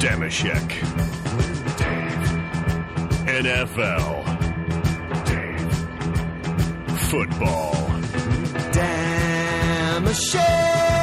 Dameshek. Dave. NFL. Dave. Football. Dameshek.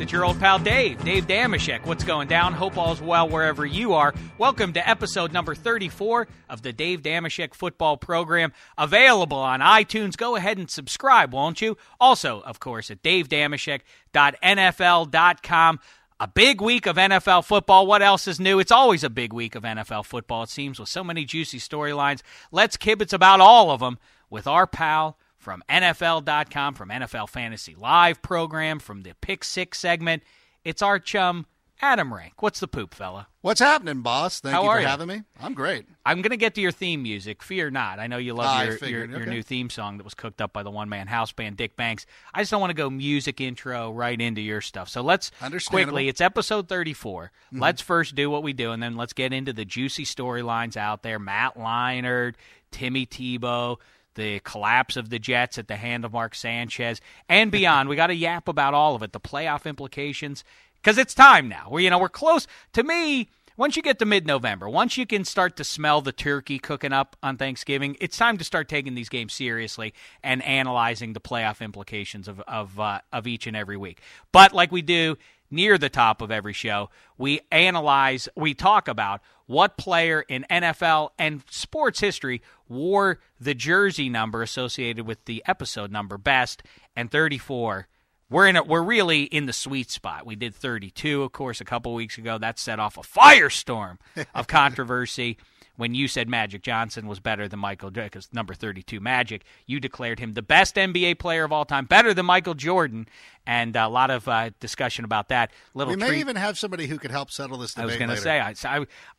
It's your old pal Dave, Dave Dameshek. What's going down? Hope all's well wherever you are. Welcome to episode number 34 of the Dave Dameshek football program, available on iTunes. Go ahead and subscribe, won't you? Also, of course, at davedameshek.nfl.com. A big week of NFL football. What else is new? It's always a big week of NFL football, it seems, with so many juicy storylines. Let's kibitz about all of them with our pal from NFL.com, from NFL Fantasy Live program, from the Pick Six segment. It's our chum, Adam Rank. What's the poop, fella? What's happening, boss? Thank How you for you? having me. I'm great. I'm going to get to your theme music. Fear not. I know you love your, your, figured, your okay. new theme song that was cooked up by the one man house band, Dick Banks. I just don't want to go music intro right into your stuff. So let's quickly, it's episode 34. Mhm. Let's first do what we do, and then let's get into the juicy storylines out there. Matt Leinart, Timmy Tebow, the collapse of the Jets at the hand of Mark Sanchez, and beyond. we got to yap about all of it, the playoff implications, because it's time now. We, you know, we're close. To me, once you get to mid-November, once you can start to smell the turkey cooking up on Thanksgiving, it's time to start taking these games seriously and analyzing the playoff implications of of uh, of each and every week. But like we do near the top of every show, we analyze, we talk about what player in NFL and sports history wore the jersey number associated with the episode number best and 34 we're in a, we're really in the sweet spot. We did 32, of course, a couple weeks ago. That set off a firestorm of controversy when you said Magic Johnson was better than Michael Jordan, because number 32 Magic, you declared him the best NBA player of all time, better than Michael Jordan, and a lot of uh, discussion about that. Little we may treat- even have somebody who could help settle this I was going to say, I,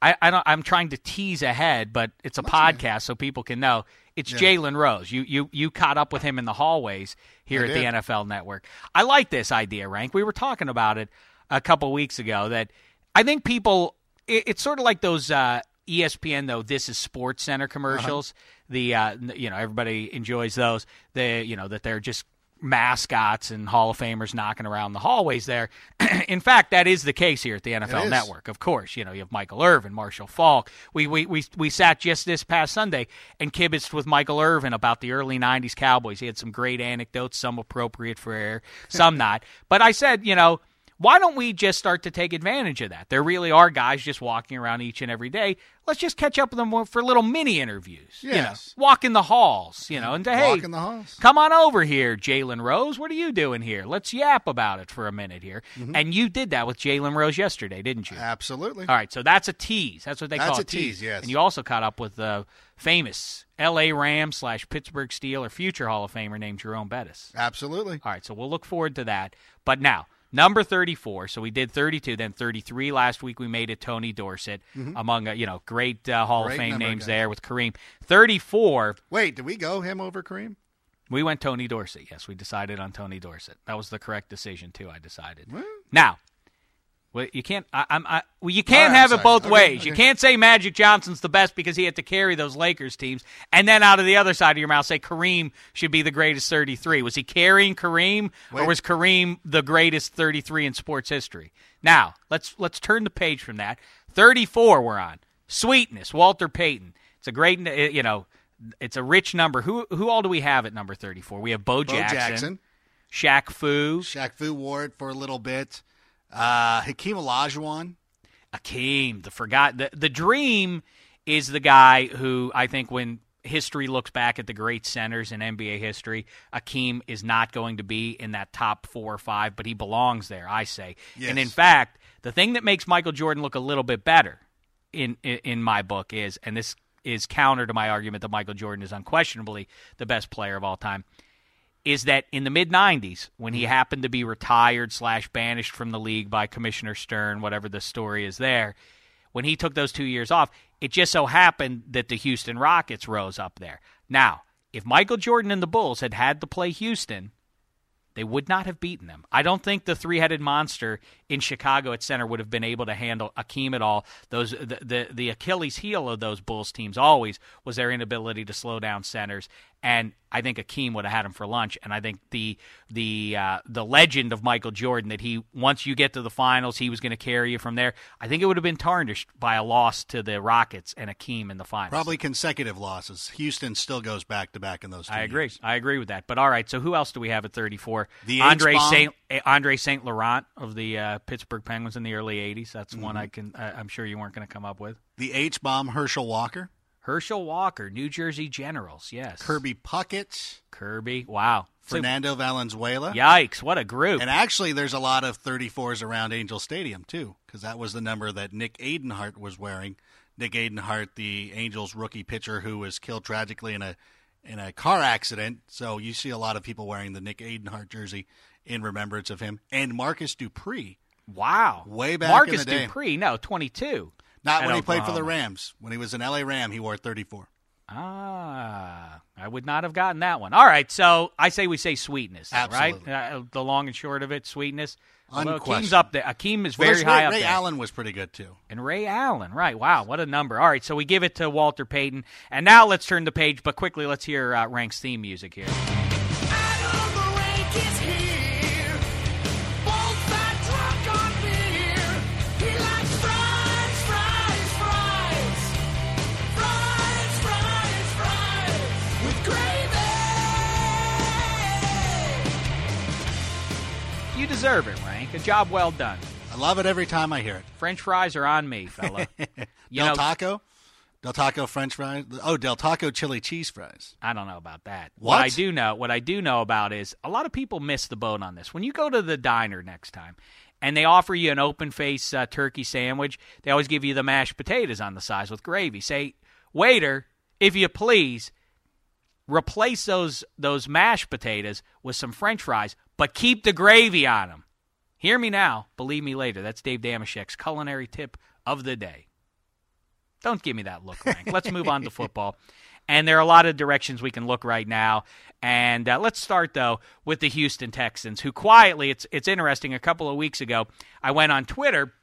I, I, I'm trying to tease ahead, but it's a podcast, so people can know. It's Yeah. Jalen Rose. You, you, you caught up with him in the hallways here I at did. the NFL Network. I like this idea, Rank. We were talking about it a couple weeks ago. That I think people, it, it's sort of like those uh, ESPN though. This is Sports Center commercials. The uh, you know everybody enjoys those. The you know that they're just mascots and Hall of Famers knocking around the hallways there. In fact, that is the case here at the NFL. Network. Of course, you know you have Michael Irvin, Marshall Faulk. We we we we sat just this past Sunday and kibitzed with Michael Irvin about the early '90s Cowboys. He had some great anecdotes, some appropriate for air, some not. But I said, you know. Why don't we just start to take advantage of that? There really are guys just walking around each and every day. Let's just catch up with them for little mini interviews. You know, Yes. walk in the halls, you know, and say, hey, in the halls. come on over here, Jalen Rose. What are you doing here? Let's yap about it for a minute here. Mm-hmm. And you did that with Jalen Rose yesterday, didn't you? Absolutely. All right, so that's a tease. That's what they That's call a tease, yes. And you also caught up with the famous L.A. Rams slash Pittsburgh Steeler future Hall of Famer named Jerome Bettis. Absolutely. All right, so we'll look forward to that. But now, number 34. So we did 32, then 33 last week. We made it Tony Dorsett among uh, you know great uh, Hall Mm-hmm. Great of Fame names there with Kareem. 34. Wait, did we go him over Kareem? We went Tony Dorsett. Yes, we decided on Tony Dorsett. That was the correct decision too. I decided. Now, well, you can't. I, I'm. I, well, you can't right, have it both Okay, ways. You can't say Magic Johnson's the best because he had to carry those Lakers teams, and then out of the other side of your mouth say Kareem should be the greatest 33. Was he carrying Kareem, or was Kareem the greatest 33 in sports history? Now let's let's turn the page from that. 34 we're on. Sweetness, Walter Payton. It's a great, you know, it's a rich number. Who who all do we have at number 34? We have Bo, Bo Jackson. Shaq Fu, Shaq Fu wore it for a little bit. Uh, Hakeem Olajuwon. Hakeem, the forgot the the dream is the guy who I think when history looks back at the great centers in NBA history, Akeem is not going to be in that top four or five, but he belongs there, I say. And in fact, the thing that makes Michael Jordan look a little bit better in in, in my book is, and this is counter to my argument that Michael Jordan is unquestionably the best player of all time is that in the mid 90s, when he mm-hmm. happened to be retired slash banished from the league by Commissioner Stern, whatever the story is there, when he took those two years off, it just so happened that the Houston Rockets rose up there. Now, if Michael Jordan and the Bulls had had to play Houston, they would not have beaten them. I don't think the three-headed monster in Chicago at center would have been able to handle Akeem at all. Those the, the the Achilles heel of those Bulls teams always was their inability to slow down centers, and I think Akeem would have had him for lunch. And I think the the uh, the legend of Michael Jordan that he once you get to the finals he was going to carry you from there. I think it would have been tarnished by a loss to the Rockets and Akeem in the finals. Probably consecutive losses. Houston still goes back to back in those. Two I agree. years. I agree with that. But all right, so who else do we have at 34? The Andre. Saint eh, Andre Saint Laurent of the uh, Pittsburgh Penguins in the early 80s. That's one Mm-hmm. I can I, I'm sure you weren't going to come up with. The H bomb Herschel Walker, Herschel Walker, New Jersey Generals. Yes. Kirby Puckett, Kirby. Wow. Fernando Valenzuela. yikes, what a group. And actually, there's a lot of 34s around Angel Stadium too, because that was the number that Nick Adenhart was wearing. Nick Adenhart, the Angels rookie pitcher who was killed tragically in a in a car accident. So you see a lot of people wearing the Nick Adenhart jersey in remembrance of him. And Marcus Dupree, wow. way back Marcus in the day. Dupree, no, 22. Not when he played for the Rams. When he was an LA Ram, he wore 34. Ah, I would not have gotten that one. All right, so I say we say sweetness, though, right? Uh, the long and short of it, sweetness. Although Akeem's up there. Akeem is very high Ray, up Ray there. Allen was pretty good too. And Ray Allen, right? Wow, what a number! All right, so we give it to Walter Payton, and now let's turn the page. But quickly, let's hear uh, Rank's theme music here. Deserve it, Rank. A job well done. I love it every time I hear it. French fries are on me, fella. Del know- Taco, Del Taco French fries. Oh, Del Taco chili cheese fries. I don't know about that. What? I do know, what I do know about is a lot of people miss the boat on this. When you go to the diner next time, and they offer you an open face uh, turkey sandwich, they always give you the mashed potatoes on the sides with gravy. Say, waiter, if you please, replace those those mashed potatoes with some French fries, but keep the gravy on them. Hear me now, believe me later. That's Dave Dameshek's culinary tip of the day. Don't give me that look, Frank. Let's move on to football. And there are a lot of directions we can look right now. And uh, let's start though with the Houston Texans, who quietly, it's it's interesting. A couple of weeks ago, I went on Twitter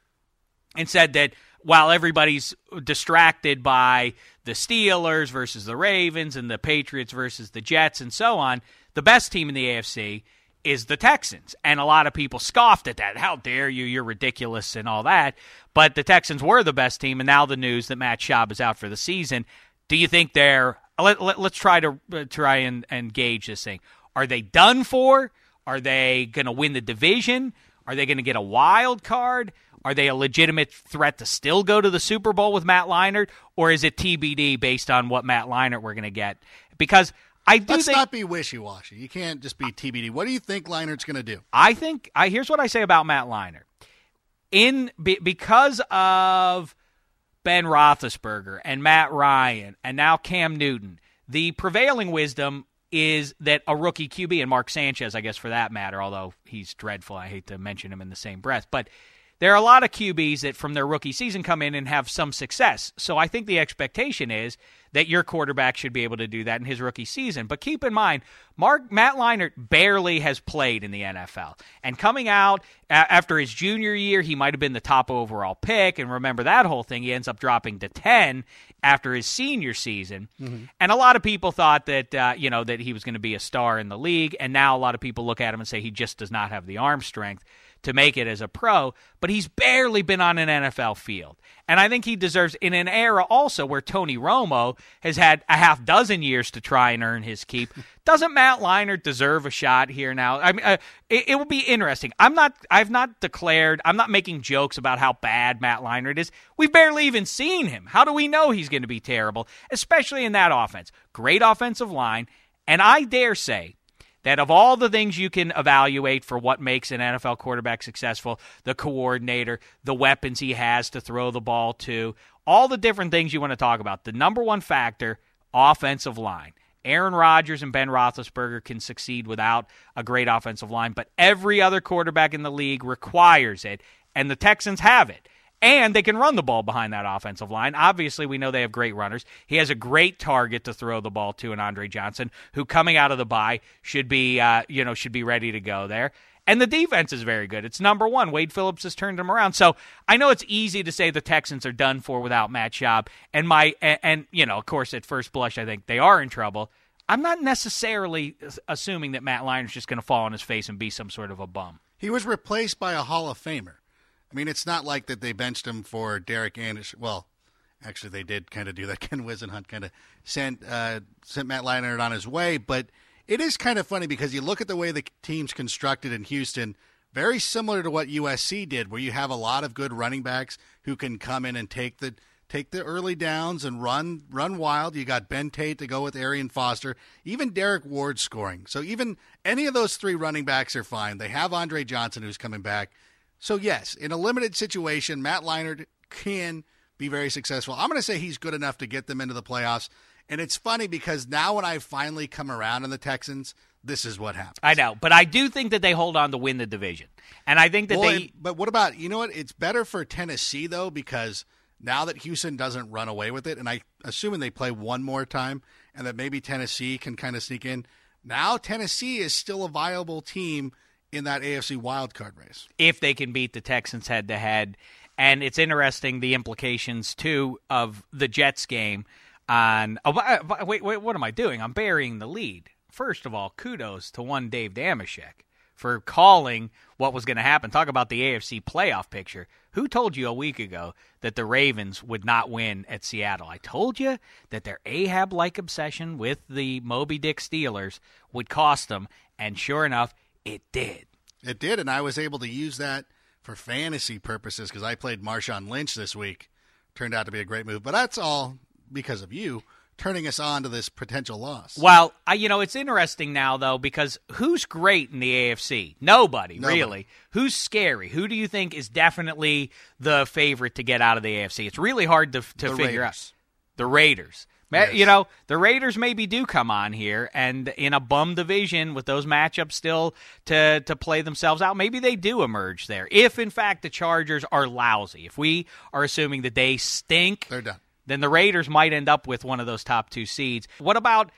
and said that while everybody's distracted by the Steelers versus the Ravens and the Patriots versus the Jets and so on, the best team in the AFC is the Texans. And a lot of people scoffed at that. How dare you? You're ridiculous and all that. But the Texans were the best team, and now the news that Matt Schaub is out for the season. Do you think they're let, let, us try to uh, try and, and gauge this thing. Are they done for? Are they going to win the division? Are they going to get a wild card? Are they a legitimate threat to still go to the Super Bowl with Matt Leinart, or is it TBD based on what Matt Leinart we're going to get? Because I do Let's think not be wishy washy. You can't just be TBD. What do you think Leinart's going to do? I think I here's what I say about Matt Leinart. In be, because of Ben Roethlisberger and Matt Ryan and now Cam Newton, the prevailing wisdom is that a rookie QB and Mark Sanchez, I guess for that matter, although he's dreadful, I hate to mention him in the same breath, but there are a lot of QBs that from their rookie season come in and have some success. So I think the expectation is that your quarterback should be able to do that in his rookie season. But keep in mind, Mark Matt Leinart barely has played in the NFL, and coming out a- after his junior year, he might have been the top overall pick. And remember that whole thing; he ends up dropping to ten after his senior season. And a lot of people thought that uh, you know that he was going to be a star in the league, and now a lot of people look at him and say he just does not have the arm strength to make it as a pro, but he's barely been on an NFL field. And I think he deserves, in an era also where Tony Romo has had a half dozen years to try and earn his keep, doesn't Matt Leinart deserve a shot here now? I mean, uh, it, it will be interesting. I'm not, I've not declared, I'm not making jokes about how bad Matt Leinart is. We've barely even seen him. How do we know he's going to be terrible, especially in that offense? Great offensive line. And I dare say, that of all the things you can evaluate for what makes an NFL quarterback successful, the coordinator, the weapons he has to throw the ball to, all the different things you want to talk about, the number one factor, offensive line. Aaron Rodgers and Ben Roethlisberger can succeed without a great offensive line, but every other quarterback in the league requires it, and the Texans have it and they can run the ball behind that offensive line. Obviously, we know they have great runners. He has a great target to throw the ball to and Andre Johnson, who coming out of the bye should be uh, you know should be ready to go there. And the defense is very good. It's number one. Wade Phillips has turned them around. So I know it's easy to say the Texans are done for without Matt Schaub. And my and, and you know, of course, at first blush, I think they are in trouble. I'm not necessarily assuming that Matt Leinart's just going to fall on his face and be some sort of a bum. He was replaced by a Hall of Famer. I mean, it's not like that they benched him for Derek Anderson. Well, actually, they did kind of do that. Ken Whisenhunt kind of sent uh, sent Matt Leinart on his way, but it is kind of funny because you look at the way the team's constructed in Houston, very similar to what USC did, where you have a lot of good running backs who can come in and take the take the early downs and run run wild. You got Ben Tate to go with Arian Foster, even Derrick Ward scoring. So even any of those three running backs are fine. They have Andre Johnson who's coming back. So yes, in a limited situation, Matt Leinart can be very successful. I'm going to say he's good enough to get them into the playoffs. And it's funny because now when I finally come around on the Texans, this is what happens. I know, but I do think that they hold on to win the division, and I think that Well, they. and- but what about you know what? It's better for Tennessee though because now that Houston doesn't run away with it, and I assuming they play one more time, and that maybe Tennessee can kind of sneak in. Now Tennessee is still a viable team in that AFC wild card race. if they can beat the Texans head to head. And it's interesting the implications too of the Jets game on. Oh, by- uh, wait, wait, what am I doing? I'm burying the lead. First of all, kudos to one Dave Dameshek for calling what was going to happen. Talk about the AFC playoff picture. Who told you a week ago that the Ravens would not win at Seattle? I told you that their Ahab like obsession with the Moby Dick Steelers would cost them, and sure enough, it did. It did, and I was able to use that for fantasy purposes because I played Marshawn Lynch this week. Turned out to be a great move, but that's all because of you turning us on to this potential loss. Well, I, you know, it's interesting now though because who's great in the AFC? Nobody, Nobody. really. Who's scary? Who do you think is definitely the favorite to get out of the AFC? It's really hard to to The figure Raiders. out. The Raiders. Yes. You know, the Raiders maybe do come on here, and in a bum division with those matchups still to to play themselves out, maybe they do emerge there. If in fact the Chargers are lousy, if we are assuming that they stink, They're done. then the Raiders might end up with one of those top two seeds. What about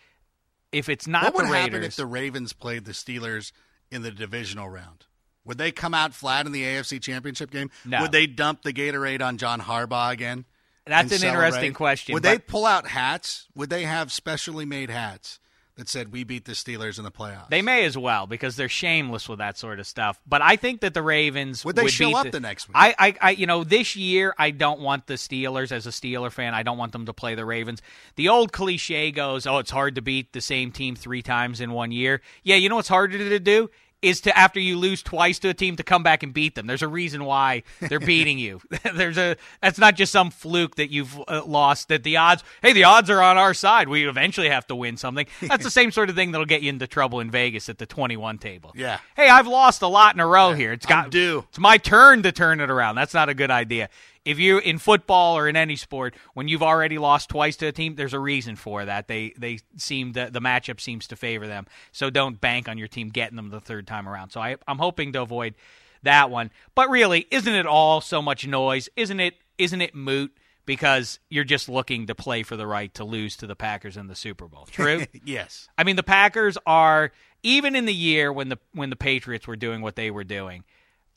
if it's not what would happen if the Ravens played the Steelers in the divisional round? Would they come out flat in the AFC Championship game? No. Would they dump the Gatorade on John Harbaugh again? That's an interesting question, Would but- they pull out hats? Would they have specially made hats that said "We beat the Steelers in the playoffs"? They may as well because they're shameless with that sort of stuff. But I think that the Ravens Would they show beat up the next week? I, I, I, you know, this year I don't want the Steelers as a Steeler fan. I don't want them to play the Ravens. The old cliche goes, "Oh, it's hard to beat the same team three times in one year." Yeah, you know what's harder to do is to after you lose twice to a team to come back and beat them. There's a reason why they're beating you. There's a that's not just some fluke that you've uh, lost. That the odds, hey, the odds are on our side. We eventually have to win something. That's the same sort of thing that'll get you into trouble in Vegas at the 21 table. Yeah. Hey, I've lost a lot in a row here. It's got due. It's my turn to turn it around. That's not a good idea. If you in football or in any sport, when you've already lost twice to a team, there's a reason for that. They they seem the the matchup seems to favor them. So don't bank on your team getting them the third time around. So I, I'm hoping to avoid that one. But really, isn't it all so much noise? Isn't it isn't it moot? Because you're just looking to play for the right to lose to the Packers in the Super Bowl. True? yes. I mean, the Packers are even in the year when the when the Patriots were doing what they were doing.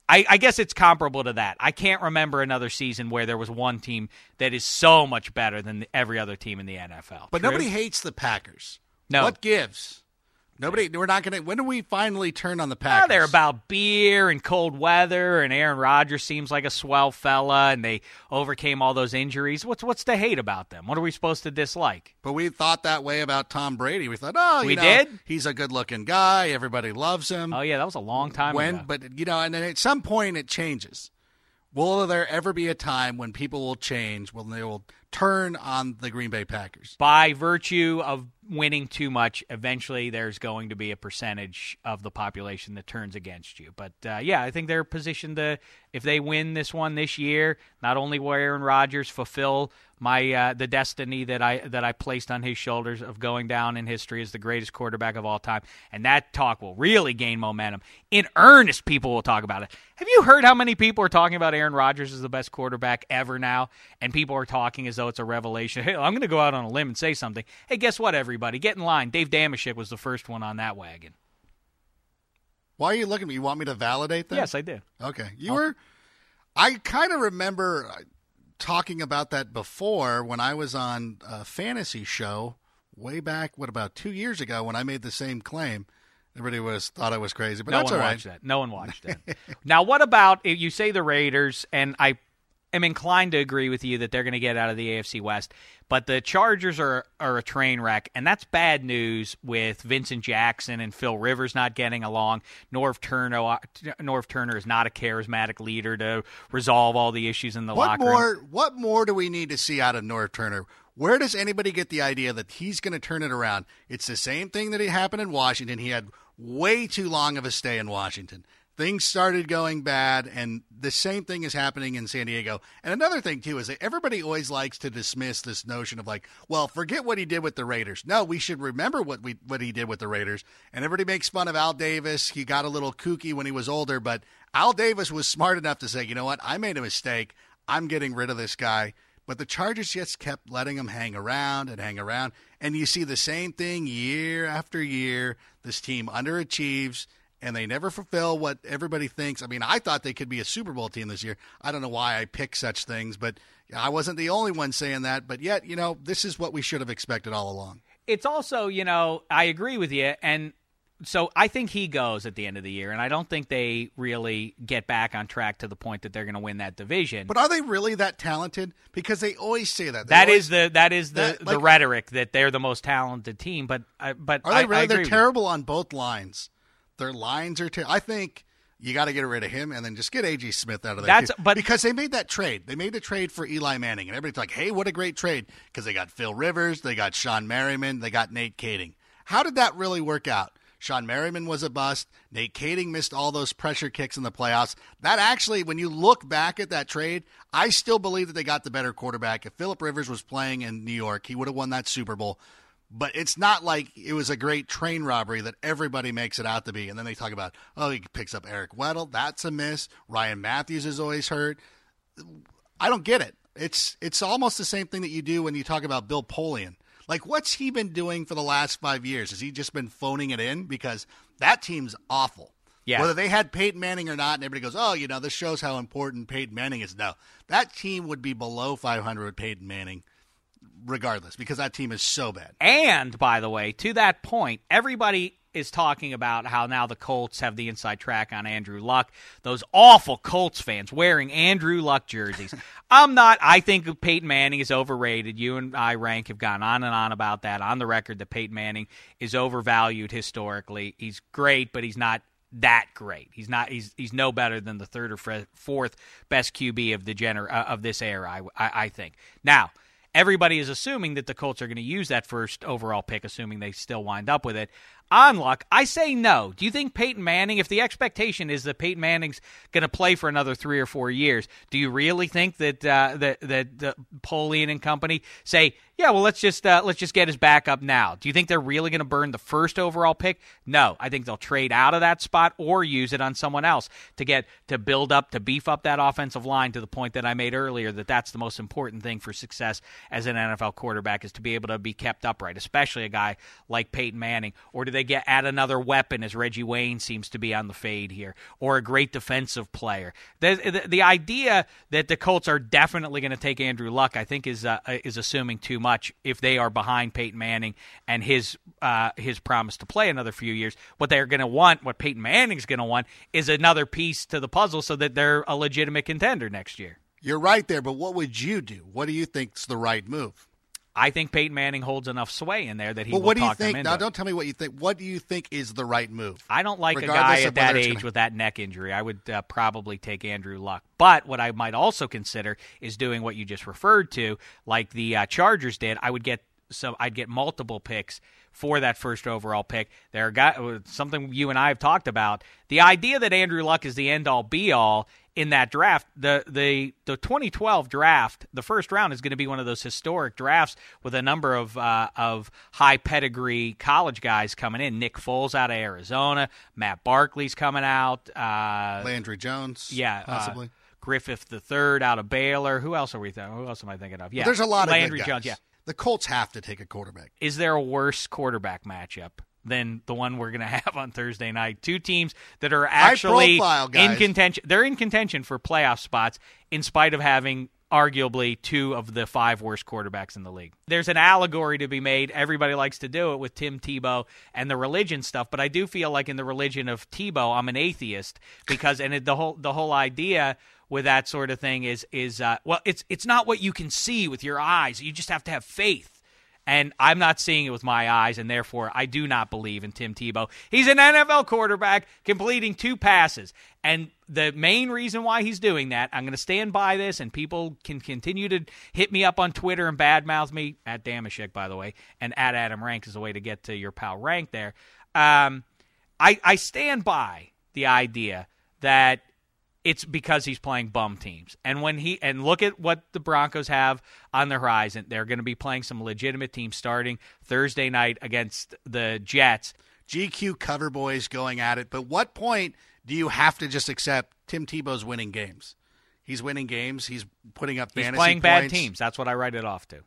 I, I guess it's comparable to that. I can't remember another season where there was one team that is so much better than every other team in the NFL. But True? nobody hates the Packers. No. What gives? Nobody. We're not going to. When do we finally turn on the Ah, Packers? they're about beer and cold weather, and Aaron Rodgers seems like a swell fella, and they overcame all those injuries. What's what's to hate about them? What are we supposed to dislike? But we thought that way about Tom Brady. We thought, oh, you We know, did? He's a good-looking guy. Everybody loves him. Oh yeah, that was a long time when, ago. but you know, and then at some point it changes. Will there ever be a time when people will change? When they will turn on the Green Bay Packers? by virtue of winning too much, eventually there's going to be a percentage of the population that turns against you. But uh, yeah, I think they're positioned to, if they win this one this year, not only will Aaron Rodgers fulfill my uh, the destiny that I that I placed on his shoulders of going down in history as the greatest quarterback of all time, and that talk will really gain momentum. In earnest, people will talk about it. Have you heard how many people are talking about Aaron Rodgers as the best quarterback ever now? And people are talking as though it's a revelation. Hey, I'm going to go out on a limb and say something. Hey, guess what, everybody? Get in line. Dave Dameshek was the first one on that wagon. Why are you looking at me? You want me to validate that? Yes, I did. Okay. You were. I kind of remember uh, talking about that before when I was on a fantasy show way back. What about two years ago when I made the same claim? Everybody was thought I was crazy, but no that's one all right. watched that. No one watched that. now, what about you say the Raiders? And I am inclined to agree with you that they're going to get out of the AFC West, but the Chargers are are a train wreck, and that's bad news with Vincent Jackson and Phil Rivers not getting along. Norv Turner, uh, Norv Turner is not a charismatic leader to resolve all the issues in the What locker more? room. What more do we need to see out of Norv Turner? Where does anybody get the idea that he's going to turn it around? It's the same thing that happened in Washington. He had way too long of a stay in Washington. Things started going bad, and the same thing is happening in San Diego. And another thing too is that everybody always likes to dismiss this notion of like, well, forget what he did with the Raiders. No, we should remember what we what he did with the Raiders. And everybody makes fun of Al Davis. He got a little kooky when he was older, but Al Davis was smart enough to say, you know what, I made a mistake. I'm getting rid of this guy. But the Chargers just kept letting him hang around and hang around. And you see the same thing year after year. This team underachieves and they never fulfill what everybody thinks. I mean, I thought they could be a Super Bowl team this year. I don't know why I pick such things, but I wasn't the only one saying that. But yet, you know, this is what we should have expected all along. It's also, you know, I agree with you, and so I think he goes at the end of the year, and I don't think they really get back on track to the point that they're going to win that division. But are they really that talented? Because they always say that. They That always- is the that is the, that- the rhetoric that they're the most talented team. But I, but Are I, they really? They're terrible on both lines. Their lines are terrible. I think you got to get rid of him and then just get AJ Smith out of there. That's- too. but- because they made that trade. They made the trade for Eli Manning, and everybody's like, "Hey, what a great trade!" Because they got Phil Rivers, they got Shawne Merriman, they got Nate Kaeding. How did that really work out? Shawne Merriman was a bust. Nate Kaeding missed all those pressure kicks in the playoffs. That actually, when you look back at that trade, I still believe that they got the better quarterback. If Philip Rivers was playing in New York, he would have won that Super Bowl. But it's not like it was a great train robbery that everybody makes it out to be. And then they talk about, oh, he picks up Eric Weddle. That's a miss. Ryan Mathews is always hurt. I don't get it. It's it's almost the same thing that you do when you talk about Bill Polian. Like, what's he been doing for the last five years? Has he just been phoning it in? Because that team's awful. Yeah. Whether they had Peyton Manning or not, and everybody goes, oh, you know, this shows how important Peyton Manning is. No, that team would be below 500 with Peyton Manning, regardless, because that team is so bad. And by the way, to that point, everybody is talking about how now the Colts have the inside track on Andrew Luck. Those awful Colts fans wearing Andrew Luck jerseys. I'm not. I think Peyton Manning is overrated. You and I, Rank, have gone on and on about that on the record that Peyton Manning is overvalued historically. He's great, but he's not that great. He's not. He's he's no better than the third or fourth best QB of the gener- uh, of this era. I, I I think now. Everybody is assuming that the Colts are going to use that first overall pick, assuming they still wind up with it. On luck, I say no. Do you think Peyton Manning, if the expectation is that Peyton Manning's going to play for another three or four years, do you really think that uh, that that uh, Polian and company say, yeah, well, let's just uh, let's just get his back up now? Do you think they're really going to burn the first overall pick? No, I think they'll trade out of that spot or use it on someone else to get to build up to beef up that offensive line to the point that I made earlier that that's the most important thing for success as an NFL quarterback is to be able to be kept upright, especially a guy like Peyton Manning. Or do they get add another weapon as Reggie Wayne seems to be on the fade here, or a great defensive player? The the, the idea that the Colts are definitely going to take Andrew Luck, I think, is uh, is assuming too much if they are behind Peyton Manning and his uh, his promise to play another few years. What they're going to want, what Peyton Manning's going to want, is another piece to the puzzle so that they're a legitimate contender next year. You're right there, but what would you do? What do you think's the right move? I think Peyton Manning holds enough sway in there that he Well, will what do you think? into Now, don't tell me what you think. What do you think is the right move? I don't like a guy at that age gonna- with that neck injury. I would uh, probably take Andrew Luck. But what I might also consider is doing what you just referred to, like the uh, Chargers did. I would get so I'd get multiple picks for that first overall pick. There are guy, something you and I have talked about. The idea that Andrew Luck is the end all be all in that draft, the the the 2012 draft, the first round is going to be one of those historic drafts with a number of uh, of high pedigree college guys coming in. Nick Foles out of Arizona, Matt Barkley's coming out, uh, Landry Jones, yeah, uh, possibly. Griffin the third out of Baylor. Who else are we? Th- who else am I thinking of? Yeah, There's a lot of Landry. Jones. Yeah, The Colts have to take a quarterback. is there a worse quarterback matchup than the one we're going to have on Thursday night? Two teams that are actually profile in contention. They're in contention for playoff spots in spite of having arguably two of the five worst quarterbacks in the league. There's an allegory to be made. Everybody likes to do it with Tim Tebow and the religion stuff, but I do feel like in the religion of Tebow, I'm an atheist because and the whole the whole idea with that sort of thing is is uh, well, it's it's not what you can see with your eyes. You just have to have faith. And I'm not seeing it with my eyes, and therefore I do not believe in Tim Tebow. He's an NFL quarterback completing two passes. And the main reason why he's doing that, I'm going to stand by this, and people can continue to hit me up on Twitter and badmouth me, at Dameshek, by the way, and at Adam Rank is the way to get to your pal Rank there. Um, I, I stand by the idea that it's because he's playing bum teams. And when he and look at what the Broncos have on the horizon. They're going to be playing some legitimate teams starting Thursday night against the Jets. GQ cover boys going at it, but what point do you have to just accept Tim Tebow's winning games? He's winning games. He's putting up fantasy. He's playing bad teams. That's what I write it off to.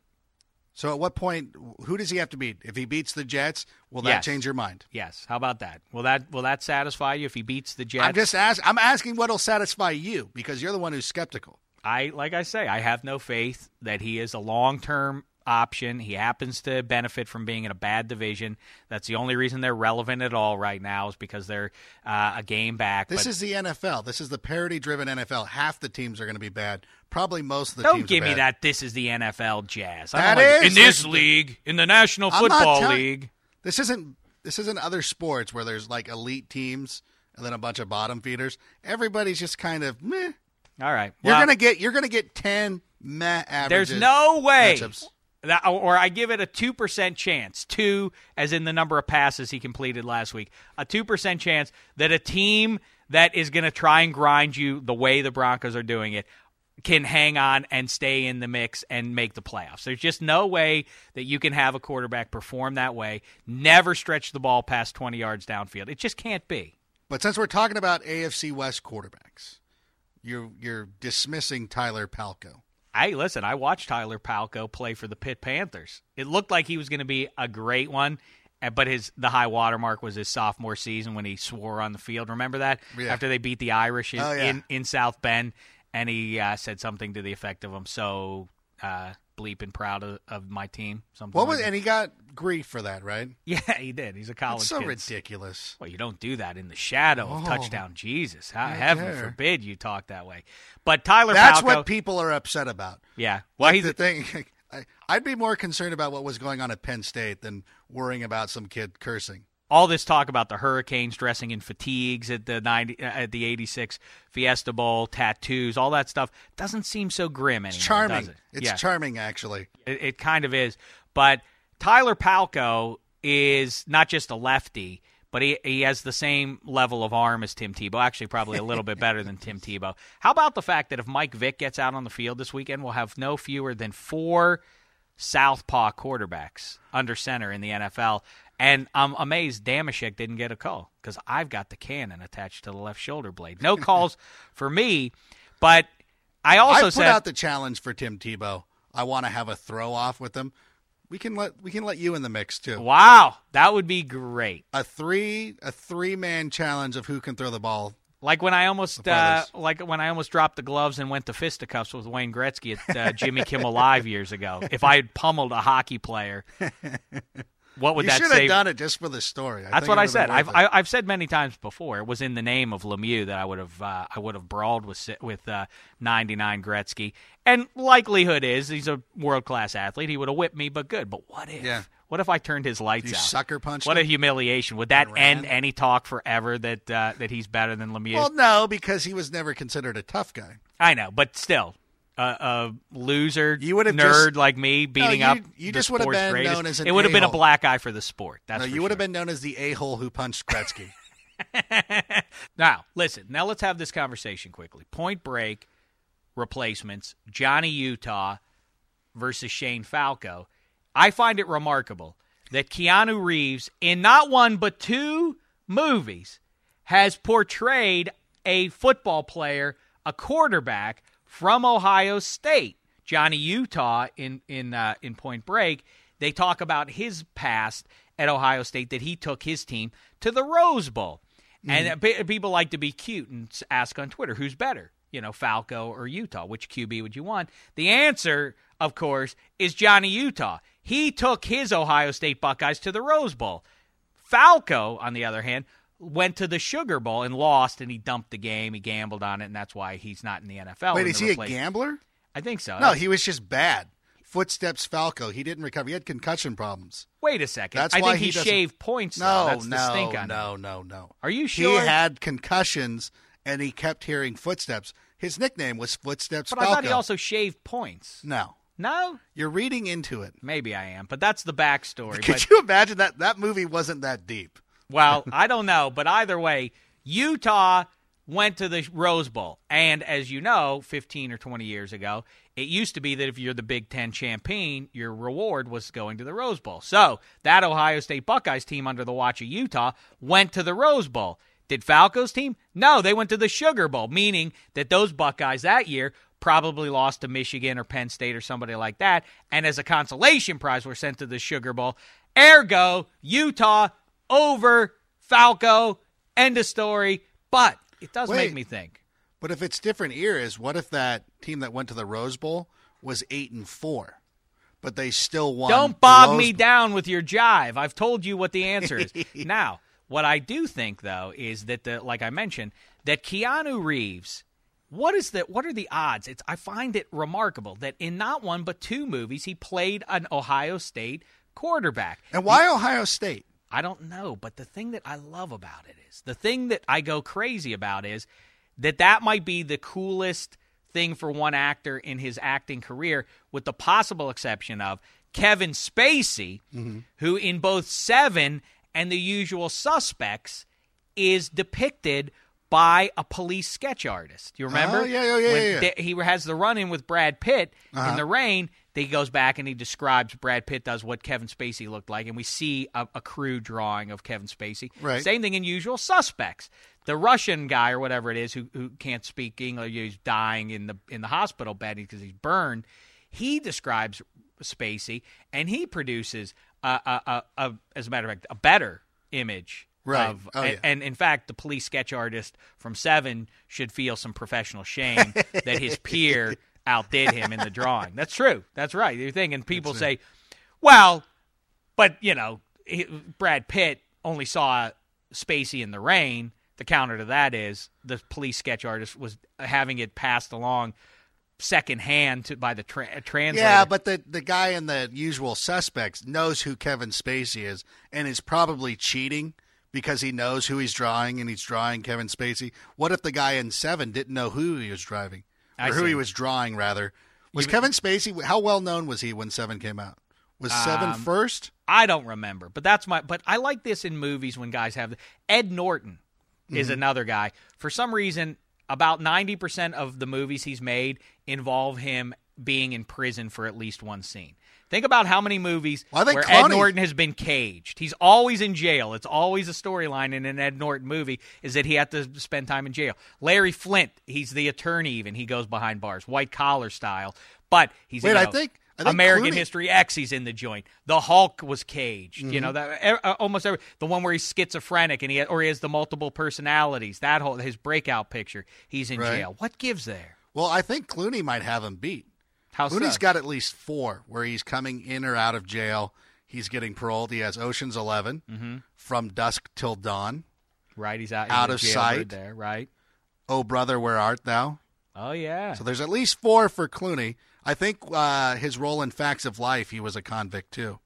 So at what point, who does he have to beat? If he beats the Jets, will that Yes. change your mind? Yes. How about that? Will that will that satisfy you if he beats the Jets? I'm just ask, I'm asking what'll satisfy you because you're the one who's skeptical. I like I say, I have no faith that he is a long term option. He happens to benefit from being in a bad division. That's the only reason they're relevant at all right now is because they're uh, a game back. This but is the NFL. This is the parity-driven NFL. Half the teams are going to be bad. Probably most of the don't teams. give are me that. This is the NFL jazz. I That don't like- is- in this listen, league, in the National I'm Football telling- League. This isn't. This isn't other sports where there's like elite teams and then a bunch of bottom feeders. Everybody's just kind of meh. All right, You're gonna get. You're gonna get ten meh averages. There's no way. matchups. That, or I give it a 2% chance, two as in the number of passes he completed last week, a 2% chance that a team that is going to try and grind you the way the Broncos are doing it can hang on and stay in the mix and make the playoffs. There's just no way that you can have a quarterback perform that way, never stretch the ball past 20 yards downfield. It just can't be. But since we're talking about AFC West quarterbacks, you're you're dismissing Tyler Palko. Hey, listen, I watched Tyler Palko play for the Pitt Panthers. It looked like he was going to be a great one, uh, but his the high watermark was his sophomore season when he swore on the field. Remember that Yeah. after they beat the Irish in Oh, yeah. in, in South Bend, and he uh, said something to the effect of, "I'm so uh, bleeping proud of, of my team." Something. What like was? that. And he got grief for that, right? Yeah, he did. He's a college. That's so kid. ridiculous. Well, you don't do that in the shadow of Oh. touchdown Jesus. How, heaven dare. forbid you talk that way. But Tyler That's what people are upset about. yeah. Well, Like he's the thing. I, I'd be more concerned about what was going on at Penn State than worrying about some kid cursing. All this talk about the Hurricanes dressing in fatigues at the 90 at the 86 Fiesta Bowl, tattoos, all that stuff doesn't seem so grim anymore. It's charming. it? It's Yeah. charming, actually. It, it kind of is. But Tyler Palko is not just a lefty, but he, he has the same level of arm as Tim Tebow. Actually, probably a little bit better than Tim Tebow. How about the fact that if Mike Vick gets out on the field this weekend, we'll have no fewer than four southpaw quarterbacks under center in the NFL. And I'm amazed Dameshek didn't get a call because I've got the cannon attached to the left shoulder blade. No calls for me, but I also I put said out the challenge for Tim Tebow. I want to have a throw off with him. We can let we can let you in the mix too. Wow, that would be great. A three a three man challenge of who can throw the ball. Like when I almost uh, like when I almost dropped the gloves and went to fisticuffs with Wayne Gretzky at uh, Jimmy Kimmel Live years ago. If I had pummeled a hockey player, what would you that should say? have done it just for the story. I That's think what I said. I've worth it. I, I've said many times before. It was in the name of Lemieux that I would have uh, I would have brawled with with uh, 99 Gretzky. And likelihood is he's a world class athlete. He would have whipped me, but good. But what if? Yeah. What if I turned his lights You out? sucker punch. What a humiliation! Would that end any talk forever that uh, that he's better than Lemieux? Well, no, because he was never considered a tough guy. I know, but still, a loser, You would have nerd just- like me beating you- up. you the just would have been greatest. known as an It would have been a black eye for the sport. That's no, you would have sure. been known as the a hole who punched Gretzky. Now, listen. Now let's have this conversation quickly. Point Break replacements: Johnny Utah versus Shane Falco. I find it remarkable that Keanu Reeves, in not one but two movies, has portrayed a football player, a quarterback from Ohio State. Johnny Utah in in uh, in Point Break, they talk about his past at Ohio State that he took his team to the Rose Bowl. And uh, pe- people like to be cute and ask on Twitter, who's better? You know, Falco or Utah? Which QB would you want? The answer, of course, is Johnny Utah. He took his Ohio State Buckeyes to the Rose Bowl. Falco, on the other hand, went to the Sugar Bowl and lost, and he dumped the game. He gambled on it, and that's why he's not in the NFL. Wait, is he a gambler? I think so. No, he was just bad. Footsteps Falco. He didn't recover. He had concussion problems. Wait a second. That's I why think he he, shaved points. though. No, that's no, stink on no, him. no, no. Are you sure? He had concussions and he kept hearing footsteps. His nickname was Footsteps but Falco. I thought he also shaved points. No. No, You're reading into it. maybe I am, but that's the backstory. Could but, you imagine that? That movie wasn't that deep. Well, I don't know, but either way, Utah went to the Rose Bowl, and as you know, 15 or 20 years ago, it used to be that if you're the Big Ten champion, your reward was going to the Rose Bowl. So that Ohio State Buckeyes team under the watch of Utah went to the Rose Bowl. Did Falco's team? No, they went to the Sugar Bowl, meaning that those Buckeyes that year probably lost to Michigan or Penn State or somebody like that, and as a consolation prize were sent to the Sugar Bowl. Ergo, Utah over Falco. End of story. But it does Wait. make me think. But if it's different eras, what if that team that went to the Rose Bowl was eight and four, but they still won? Don't Rose me Bowl? down with your jive. I've told you what the answer is. now, what I do think though is that the like I mentioned that Keanu Reeves what is the what are the odds? It's I find it remarkable that in not one but two movies he played an Ohio State quarterback. And why Ohio State? I don't know, but the thing that I love about it is the thing that I go crazy about is that that might be the coolest thing for one actor in his acting career, with the possible exception of Kevin Spacey, who in both Seven and The Usual Suspects is depicted by a police sketch artist. You remember? Oh, yeah, yeah, yeah, When yeah, yeah. they- he has the run in with Brad Pitt Uh-huh. in the rain. He goes back and he describes Brad Pitt does what Kevin Spacey looked like, and we see a, a crude drawing of Kevin Spacey. Right. Same thing in Usual Suspects. The Russian guy or whatever it is who who can't speak English, he's dying in the in the hospital bed because he's burned. He describes Spacey, and he produces a, a, a, a as a matter of fact a better image Right. of Oh, and, yeah. and in fact the police sketch artist from Seven should feel some professional shame that his peer outdid him in the drawing. That's true. That's right. You're thinking people say, well, but you know, he, Brad Pitt only saw Spacey in the rain. The counter to that is the police sketch artist was having it passed along secondhand to, by the tra- uh, translator. Yeah, but the the guy in the usual suspects knows who Kevin Spacey is and is probably cheating because he knows who he's drawing and he's drawing Kevin Spacey. What if the guy in Seven didn't know who he was driving or I who see. he was drawing? Rather, was You- Kevin Spacey? How well known was he when Seven came out? Was Seven Um, first? I don't remember, but that's my. But I like this in movies when guys have. Ed Norton is Mhm. another guy. For some reason, about ninety percent of the movies he's made involve him being in prison for at least one scene. Think about how many movies Well, where Ed Norton has been caged. He's always in jail. It's always a storyline in an Ed Norton movie is that he had to spend time in jail. Larry Flynt, he's the attorney. Even he goes behind bars, white collar style. But he's Wait, you I know, think- I think American Clooney- History X. He's in the joint. The Hulk was caged. You Mhm. know that e- uh, almost every the one where he's schizophrenic and he or he has the multiple personalities. That whole his breakout picture. He's in Right. jail. What gives there? Well, I think Clooney might have him beat. How Clooney's so? got at least four where he's coming in or out of jail. He's getting paroled. He has Ocean's 11 Mhm. from dusk till dawn. Right, he's out, out of sight. there. Right. Oh brother, where art thou? Oh yeah. So there's at least four for Clooney. I think uh, his role in Facts of Life, he was a convict too.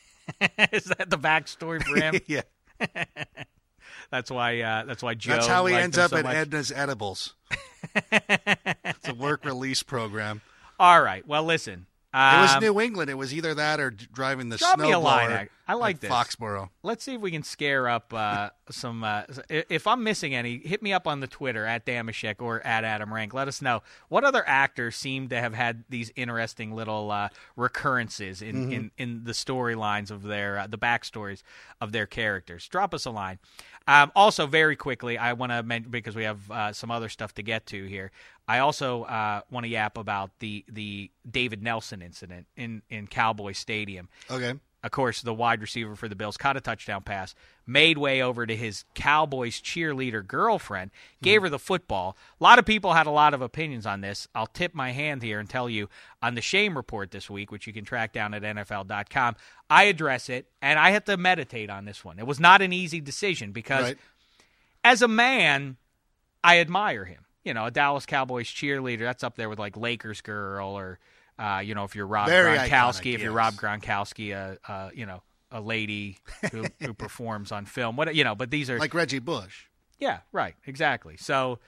Is that the backstory for him? yeah. That's why. Uh, that's why Joe. That's how he ends up so at much. Edna's Edibles. it's a work release program. All right. Well, listen. it was um, New England. It was either that or driving the Drop me a line. I like at this. Foxborough. Let's see if we can scare up uh, some. Uh, if I'm missing any, hit me up on the Twitter at Dameshek or at Adam Rank. Let us know what other actors seem to have had these interesting little uh, recurrences in, Mhm. in, in the storylines of their uh, the backstories of their characters. Drop us a line. Um, also, very quickly, I want to mention because we have uh, some other stuff to get to here. I also uh, want to yap about the the David Nelson incident in in Cowboy Stadium. Okay. Of course, the wide receiver for the Bills caught a touchdown pass, made way over to his Cowboys cheerleader girlfriend, mm-hmm. gave her the football. A lot of people had a lot of opinions on this. I'll tip my hand here and tell you on the Shame Report this week, which you can track down at NFL.com, I address it, and I had to meditate on this one. It was not an easy decision because Right. as a man, I admire him. You know, a Dallas Cowboys cheerleader, that's up there with like Lakers girl or, uh, you know, if you're Rob Very Gronkowski, iconic, if you're. Rob Gronkowski, uh, uh, you know, a lady who, who performs on film. What you know, but these are Like Reggie Bush. yeah, right, exactly. So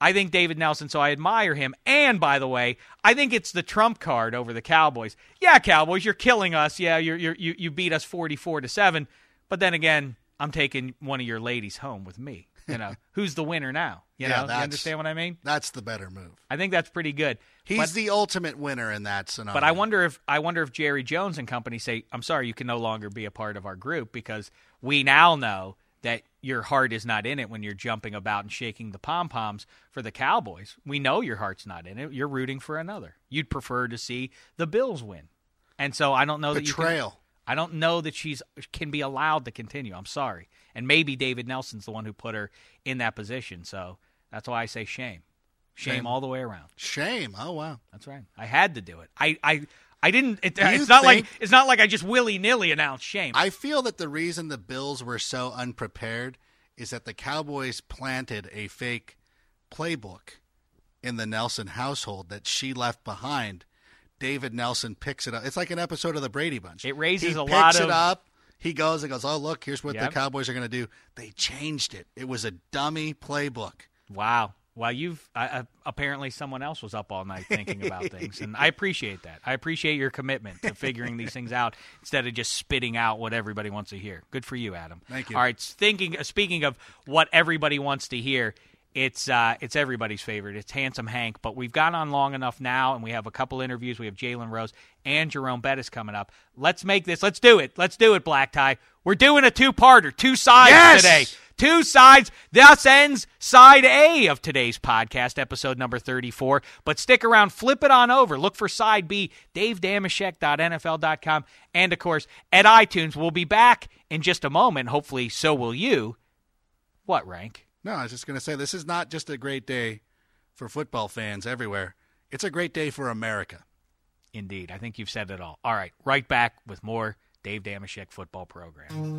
I think David Nelson, so I admire him. And by the way, I think it's the trump card over the Cowboys. Yeah, Cowboys, you're killing us. Yeah, you're, you're, you you beat us 44 to 7. But then again, I'm taking one of your ladies home with me. You know, who's the winner now? You Yeah, know, you understand what I mean? That's the better move. I think that's pretty good. He's But- the ultimate winner in that scenario. but I wonder if I wonder if Jerry Jones and company say, "I'm sorry, you can no longer be a part of our group because we now know that your heart is not in it when you're jumping about and shaking the pom poms for the Cowboys. We know your heart's not in it. You're rooting for another. You'd prefer to see the Bills win, and so I don't know that you can- Betrayal. I don't know that she's can be allowed to continue. I'm sorry, and maybe David Nelson's the one who put her in that position. So that's why I say shame, shame, Shame. all the way around. Shame. Oh wow. That's right. I had to do it. I I, I didn't. It, it's not like it's not like I just willy nilly announced shame. I feel that the reason the Bills were so unprepared is that the Cowboys planted a fake playbook in the Nelson household that she left behind. David Nelson picks it up. It's like an episode of the Brady Bunch. It raises he a picks lot it up. He goes and goes, "Oh, look, here's what Yep. the Cowboys are going to do." They changed it. It was a dummy playbook. Wow. Well, you've apparently someone else was up all night thinking about things, and I appreciate that. I appreciate your commitment to figuring these things out instead of just spitting out what everybody wants to hear. Good for you, Adam. Thank you. All right. Thinking. Speaking of what everybody wants to hear, it's uh, it's everybody's favorite. It's Handsome Hank. But we've gone on long enough now, and we have a couple interviews. We have Jalen Rose and Jerome Bettis coming up. Let's make this. Let's do it. Let's do it, Black Tie. We're doing a two-parter, two sides Yes! today. Two sides. Thus ends side A of today's podcast, episode number 34. But stick around, flip it on over. Look for side B, davedameshek.nfl.com. And of course, at iTunes. We'll be back in just a moment. Hopefully, so will you. What rank? No, I was just going to say this is not just a great day for football fans everywhere. It's a great day for America. Indeed. I think you've said it all. All right, right back with more Dave Dameshek football program.